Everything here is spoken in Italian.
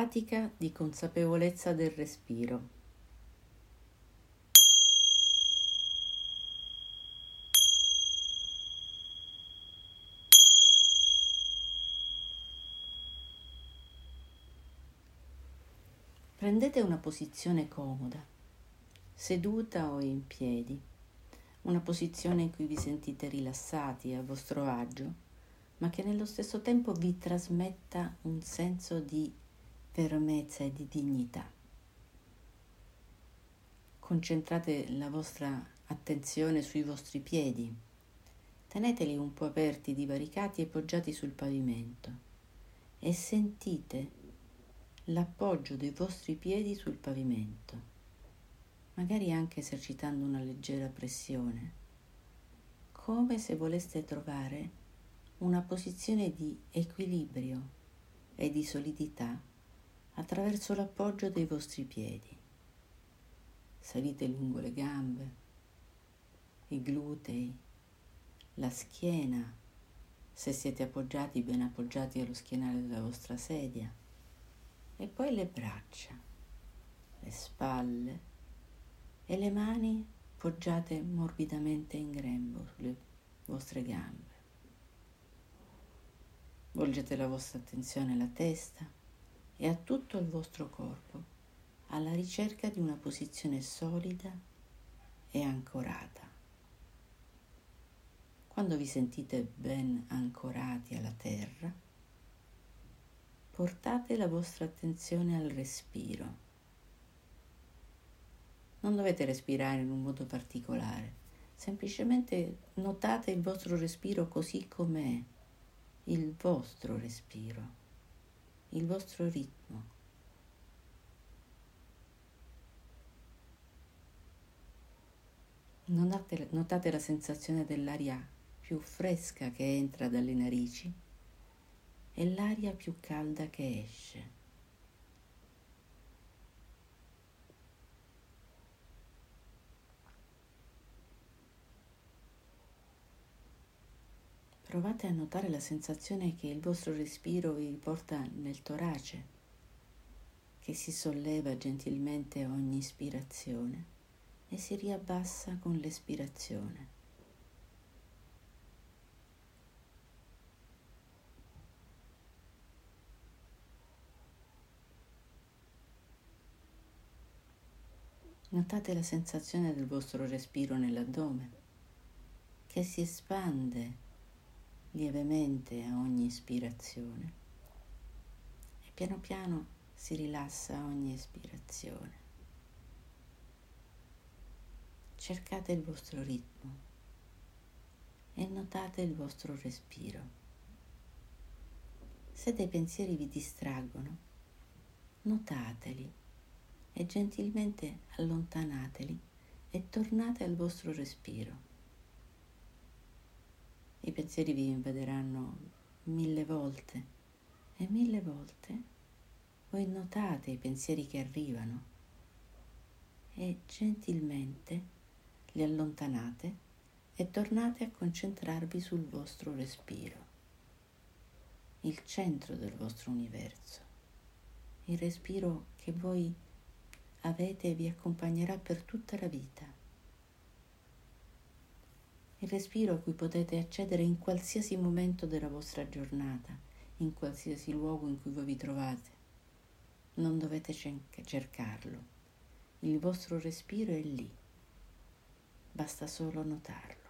Pratica di consapevolezza del respiro. Prendete una posizione comoda, seduta o in piedi, una posizione in cui vi sentite rilassati a vostro agio, ma che nello stesso tempo vi trasmetta un senso di fermezza e di dignità. Concentrate la vostra attenzione sui vostri piedi, teneteli un po' aperti, divaricati e poggiati sul pavimento. E sentite l'appoggio dei vostri piedi sul pavimento, magari anche esercitando una leggera pressione, come se voleste trovare una posizione di equilibrio e di solidità attraverso l'appoggio dei vostri piedi. Salite lungo le gambe, i glutei, la schiena, se siete appoggiati ben appoggiati allo schienale della vostra sedia e poi le braccia, le spalle e le mani poggiate morbidamente in grembo sulle vostre gambe. Volgete la vostra attenzione alla testa e a tutto il vostro corpo alla ricerca di una posizione solida e ancorata. Quando vi sentite ben ancorati alla terra, portate la vostra attenzione al respiro. Non dovete respirare in un modo particolare, semplicemente notate il vostro respiro così com'è, il vostro respiro, il vostro ritmo. Notate, notate la sensazione dell'aria più fresca che entra dalle narici è l'aria più calda che esce. Provate a notare la sensazione che il vostro respiro vi porta nel torace, che si solleva gentilmente ogni ispirazione e si riabbassa con l'espirazione. Notate la sensazione del vostro respiro nell'addome che si espande lievemente a ogni ispirazione e piano piano si rilassa ogni espirazione. Cercate il vostro ritmo e notate il vostro respiro. Se dei pensieri vi distraggono, notateli e gentilmente allontanateli e tornate al vostro respiro. I pensieri vi invaderanno mille volte e mille volte voi notate i pensieri che arrivano e gentilmente li allontanate e tornate a concentrarvi sul vostro respiro, il centro del vostro universo, il respiro che voi avete e vi accompagnerà per tutta la vita. Il respiro a cui potete accedere in qualsiasi momento della vostra giornata, in qualsiasi luogo in cui voi vi trovate. Non dovete cercarlo. Il vostro respiro è lì. Basta solo notarlo.